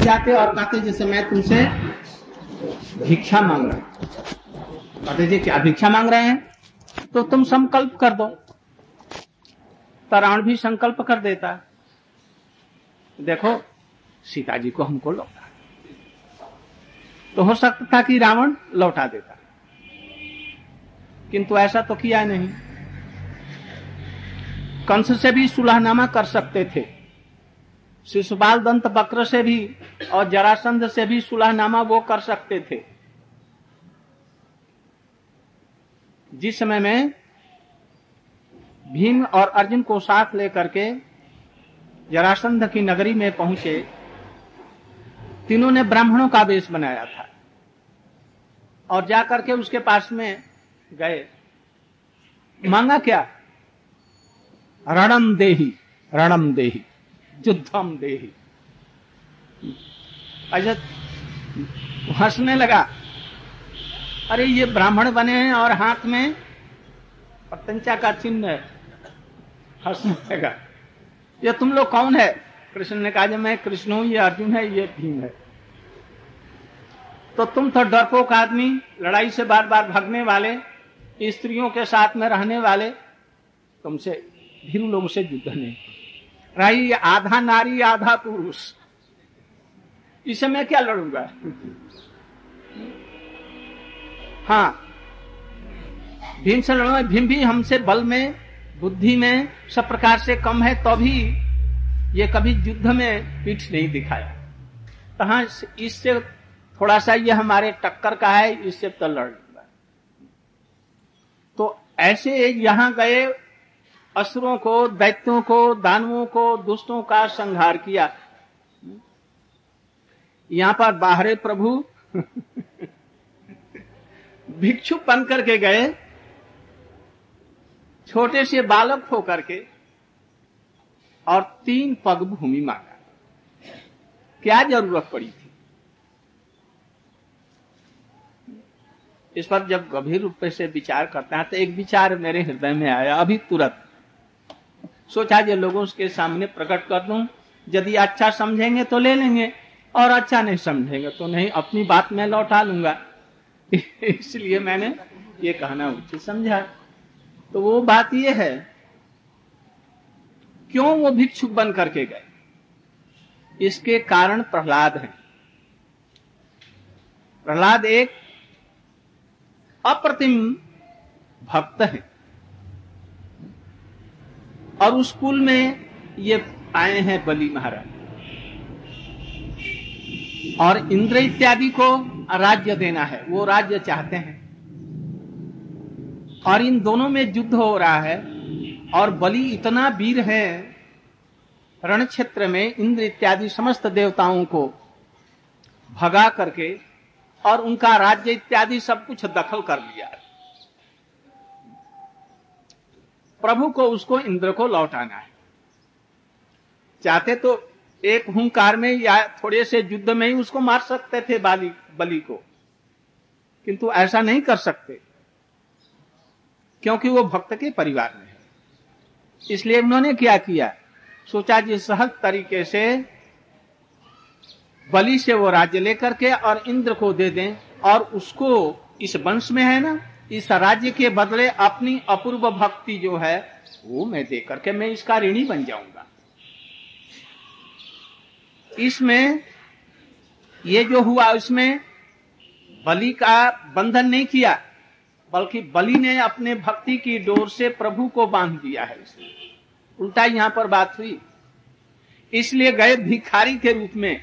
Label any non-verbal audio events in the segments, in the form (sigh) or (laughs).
जाते और कहते जैसे मैं तुमसे भिक्षा मांग रहा हूँ। कहते जी, क्या भिक्षा मांग रहे हैं? तो तुम संकल्प कर दो। तराण भी संकल्प कर देता देखो, सीता जी को हमको लौटा। तो हो सकता था कि रावण लौटा देता। किंतु ऐसा तो किया नहीं। कंस से भी सुलहनामा कर सकते थे। शिशुपाल दंत बक्र से भी और जरासंध से भी सुलहनामा वो कर सकते थे। जिस समय में भीम और अर्जुन को साथ लेकर के जरासंध की नगरी में पहुँचे, तीनों ने ब्राह्मणों का वेश बनाया था और जाकर के उसके पास में गए। मांगा क्या? रणम देही रणम देही। युद्धम देही। अच्छा हंसने लगा। अरे, ये ब्राह्मण बने हैं और हाथ में पतंचा का चिन्ह है। हंसने लगा। ये तुम लोग कौन है? कृष्ण ने कहा मैं कृष्ण हूँ, ये अर्जुन है, ये भीम है। तो तुम तो डरपोक आदमी, लड़ाई से बार बार भागने वाले, स्त्रियों के साथ में रहने वाले, तुमसे भीरू लोगों से युद्ध नहीं। रही आधा नारी, आधा पुरुष। इसे मैं क्या लड़ूँगा? हाँ। भीम से लड़ूँगा, भीम भी हमसे बल में, बुद्धि में, सब प्रकार से कम है तो ये कभी युद्ध में पीठ नहीं दिखाया। तो हाँ इससे थोड़ा सा ये हमारे टक्कर का है, इससे तो लड़ लूँगा तो ऐसे यहाँ गए असुरों को, दैत्यों को, दानवों को, दुष्टों का संहार किया। यहाँ पर बाहरे प्रभु (laughs) भिक्षु बन करके गए, छोटे से बालक होकर के और तीन पग भूमि मांगा। क्या ज़रूरत पड़ी थी? इस पर जब गंभीर रूप से विचार करते हैं तो एक विचार मेरे हृदय में आया, अभी तुरंत। सोचा जो लोगों के सामने प्रकट कर दूँ। यदि अच्छा समझेंगे तो ले लेंगे, और अच्छा नहीं समझेंगे तो नहीं, अपनी बात मैं लौटा लूँगा। (laughs) इसलिए मैंने ये कहना उचित समझा। तो वो बात ये है, क्यों वो भिक्षुक बन करके गए? इसके कारण प्रहलाद हैं। प्रहलाद एक अप्रतिम भक्त है। और उस कुल में ये आए हैं बलि महाराज। और इंद्र इत्यादि को राज्य देना है, वो राज्य चाहते हैं। और इन दोनों में युद्ध हो रहा है, और बलि इतना वीर है रण क्षेत्र में इंद्र इत्यादि समस्त देवताओं को भगा करके और उनका राज्य इत्यादि सब कुछ दखल कर लिया प्रभु को उसको इंद्र को लौटाना है। चाहते तो एक हुंकार में या थोड़े से युद्ध में ही उसको मार सकते थे बाली, बलि को। किंतु ऐसा नहीं कर सकते, क्योंकि वो भक्त के परिवार में है। इसलिए उन्होंने क्या किया? सोचा जी, सहज तरीके से बलि से वो राज्य लेकर के और इंद्र को दे दें, और उसको इस वंश में है ना इस राज्य के बदले अपनी अपूर्व भक्ति जो है, वो मैं दे करके मैं इसका ऋणी बन जाऊँगा। इसमें, ये जो हुआ उसमें बलि का बंधन नहीं किया, बल्कि बलि ने अपने भक्ति की डोर से प्रभु को बाँध दिया है इसमें। उल्टा यहाँ पर बात हुई। इसलिए गए भिखारी के रूप में,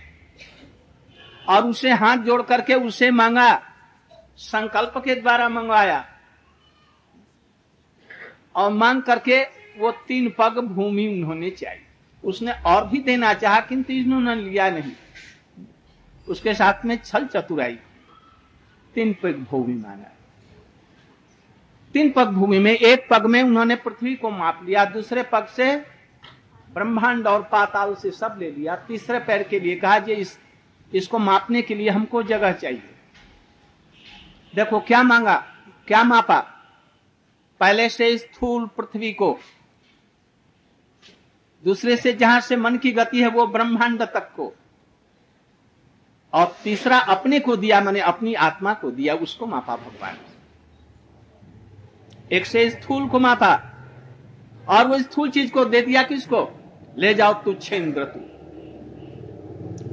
और उसे हाथ जोड़ करके उसे मांगा। संकल्प के द्वारा मंगवाया। और मांग करके वो तीन पग भूमि उन्होंने चाहिए। उसने और भी देना चाहा, किंतु इन्होंने लिया नहीं। उसके साथ में छल चतुराई। तीन पग भूमि मांगा तीन पग भूमि में एक पग में उन्होंने पृथ्वी को माप लिया, दूसरे पग से ब्रह्मांड और पाताल से सब ले लिया, तीसरे पैर के लिए कहा इस, इसको मापने के लिए हमको जगह चाहिए। देखो, क्या मांगा? क्या मापा? पहले से स्थूल पृथ्वी को। दूसरे से जहाँ से मन की गति है, वो ब्रह्मांड तक को। और तीसरा, अपने को दिया मैंने, अपनी आत्मा को दिया, उसको मापा भगवान। एक से स्थूल को मापा। और वो स्थूल चीज़ को दे दिया किसको? ले जाओ तुच्छ इंद्र तू।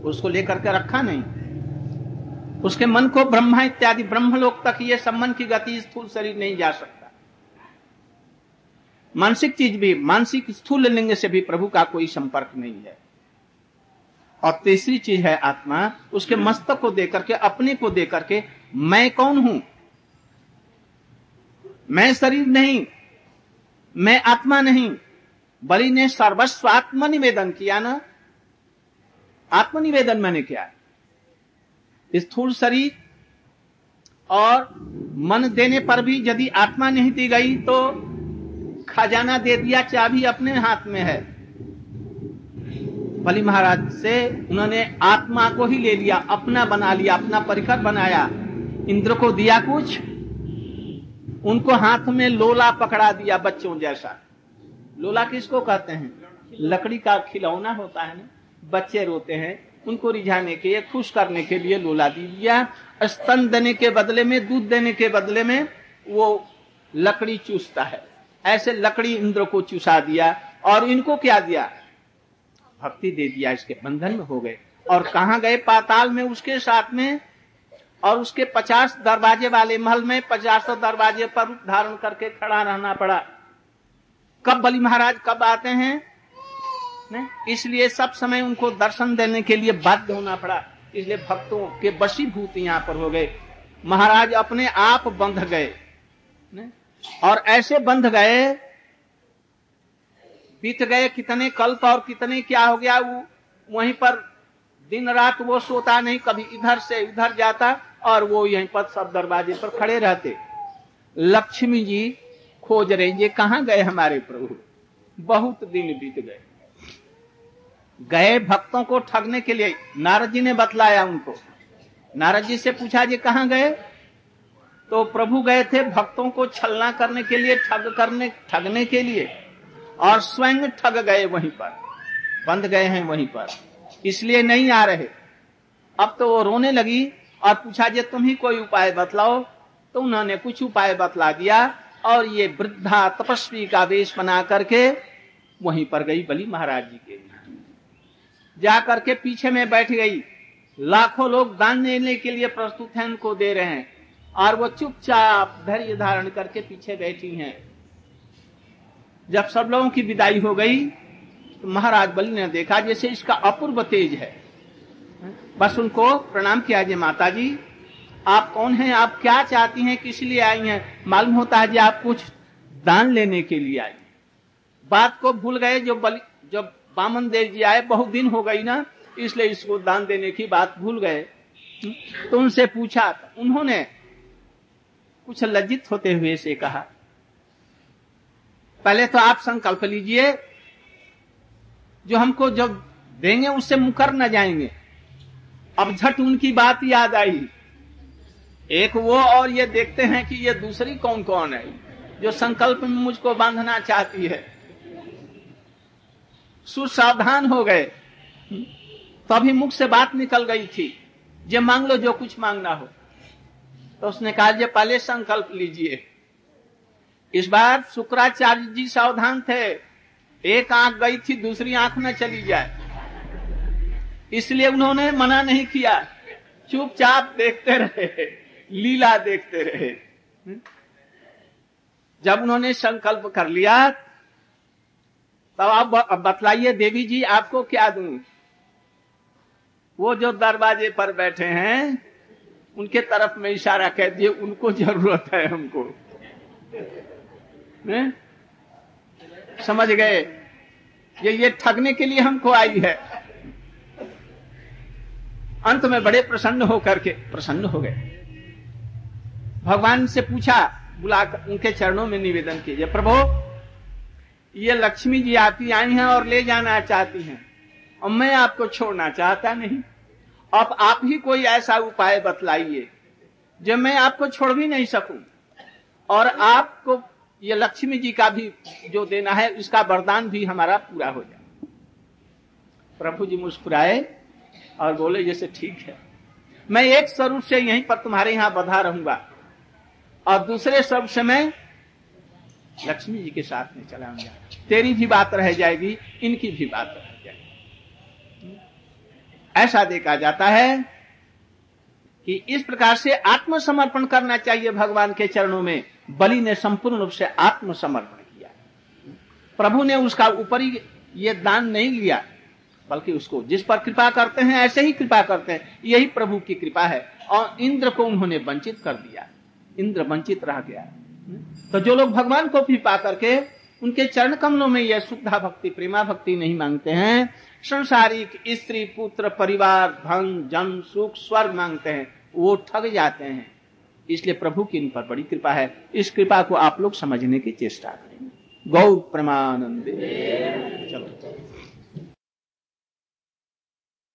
उसको लेकर के रखा नहीं। उसके मन को ब्रह्मा इत्यादि ब्रह्मलोक तक ये सम्मन की गति स्थूल शरीर नहीं जा सकता। मानसिक चीज़ भी, मानसिक स्थूल लिंग से भी प्रभु का कोई संपर्क नहीं है। और तीसरी चीज़ है आत्मा, उसके मस्तक को देकर के अपने को देकर के मैं कौन हूँ? मैं शरीर नहीं, मैं आत्मा नहीं। बलि ने सर्वस्व आत्मनिवेदन किया ना? आत्मनिवेदन मैंने क्या स्थूल शरीर और मन देने पर भी यदि आत्मा नहीं दी गई तो खजाना दे दिया चाबी अपने हाथ में है। बलि महाराज से उन्होंने आत्मा को ही ले लिया, अपना बना लिया, अपना परिकर बनाया। इंद्र को दिया कुछ, उनको हाथ में लोला पकड़ा दिया बच्चों जैसा। लोला किसको कहते हैं? लकड़ी का खिलौना होता है ना? बच्चे रोते हैं। उनको रिझाने के लिए, खुश करने के लिए लोला दी दिया स्तन देने के बदले में, दूध देने के बदले में वो लकड़ी चूसता है। ऐसे लकड़ी इंद्र को चूसा दिया और इनको क्या दिया? भक्ति दे दिया, इसके बंधन में हो गए। और कहा गए? पाताल में, उसके साथ में। और उसके पचास दरवाजे वाले महल में, पचास दरवाजे पर धारण करके खड़ा रहना पड़ा। कब बलि महाराज कब आते हैं? इसलिए सब समय उनको दर्शन देने के लिए बाध्य होना पड़ा। इसलिए भक्तों के बशीभूत यहाँ पर हो गए। महाराज अपने आप बंध गए और ऐसे बंध गए, बीत गए कितने कल्प और कितने क्या हो गया, वो वहीं पर दिन रात वो सोता नहीं, कभी इधर से इधर जाता और वो यहीं पर सब दरवाजे पर खड़े रहते। लक्ष्मी जी खोज रहे, ये कहाँ गए हमारे प्रभु? बहुत दिन बीत गए। गए भक्तों को ठगने के लिए। नारद जी ने बतलाया उनको। नारद जी से पूछा, जी कहाँ गए? तो प्रभु गए थे भक्तों को छलना करने के लिए, ठग करने, ठगने के लिए, और स्वयं ठग गए वहीं पर। बंद गए हैं वहीं पर। इसलिए नहीं आ रहे। अब तो वो रोने लगी और पूछा, जे तुम ही कोई उपाय बतलाओ? तो उन्होंने कुछ उपाय बतला दिया और ये वृद्धा तपस्वी का वेश बना करके वहीं पर गई बली महाराज जी के जा करके पीछे में बैठ गई। लाखों लोग दान देने के लिए प्रस्तुत हैं, उनको दे रहे हैं। और वो चुपचाप धैर्य धारण करके पीछे बैठी हैं। जब सब लोगों की विदाई हो गई तो महाराज बलि ने देखा, जैसे इसका अपूर्व तेज है। बस उनको प्रणाम किया जी माता जी आप कौन हैं? आप क्या चाहती हैं? किस लिए आई हैं? मालूम होता है जी आप कुछ दान लेने के लिए आई बात को भूल गए, जो बलि, जब बामन देव जी आए, बहुत दिन हो गई ना, इसलिए इसको दान देने की बात भूल गए। तो उनसे पूछा, उन्होंने कुछ लज्जित होते हुए से कहा, पहले तो आप संकल्प लीजिए, जो हमको जब देंगे उससे मुकर न जाएँगे। अब झट उनकी बात याद आई। एक वो और ये देखते हैं कि ये दूसरी कौन कौन है, जो संकल्प में मुझको बांधना चाहती है। सुसावधान हो गए। तभी मुख से बात निकल गई थी, जे मांग लो, जो कुछ मांगना हो। तो उसने कहा, जे पहले संकल्प लीजिए। इस बार शुक्राचार्य जी सावधान थे। एक आँख गई थी, दूसरी आँख में चली जाए। इसलिए उन्होंने मना नहीं किया। चुपचाप देखते रहे, लीला देखते रहे। जब उन्होंने संकल्प कर लिया तब आप बतलाइए देवी जी, आपको क्या दू? वो जो दरवाजे पर बैठे हैं, उनके तरफ़ में इशारा कह दिए, उनको ज़रूरत है हमको। ने? समझ गए? ये ये ठगने के लिए हमको आई है। अंत में बड़े प्रसन्न होकर के, प्रसन्न हो गए। भगवान से पूछा बुला उनके चरणों में निवेदन कीजिए, प्रभु ये लक्ष्मी जी आती आई हैं और ले जाना चाहती हैं। और मैं आपको छोड़ना चाहता नहीं। अब आप ही कोई ऐसा उपाय बतलाइए, जो मैं आपको छोड़ भी नहीं सकूँ। और आपको ये लक्ष्मी जी का भी जो देना है उसका वरदान भी हमारा पूरा हो जाए। प्रभु जी मुस्कुराए और बोले, जैसे ठीक है। मैं एक स्वरूप से यहीं पर तुम्हारे यहाँ बधा रहूँगा। और दूसरे स्वरूप से मैं लक्ष्मी जी के साथ में चला जाऊँगा तेरी भी बात रह जाएगी, इनकी भी बात रह जाएगी। ऐसा देखा जाता है कि इस प्रकार से आत्मसमर्पण करना चाहिए भगवान के चरणों में। बलि ने संपूर्ण रूप से आत्मसमर्पण किया। प्रभु ने उसका ऊपरी ये दान नहीं लिया, बल्कि उसको जिस पर कृपा करते हैं, ऐसे ही कृपा करते हैं। यही प्रभु की कृपा है। और इंद्र को उन्होंने वंचित कर दिया। इंद्र वंचित रह गया। तो जो लोग भगवान को भी पा करके उनके चरण कमलों में यह शुद्धा भक्ति, प्रेमा भक्ति नहीं मांगते हैं। संसारिक, स्त्री, पुत्र, परिवार, धन, जन, सुख, स्वर्ग मांगते हैं। वो ठग जाते हैं। इसलिए प्रभु की इन पर बड़ी कृपा है। इस कृपा को आप लोग समझने की चेष्टा करेंगे। गौ प्रमानंद। चलो।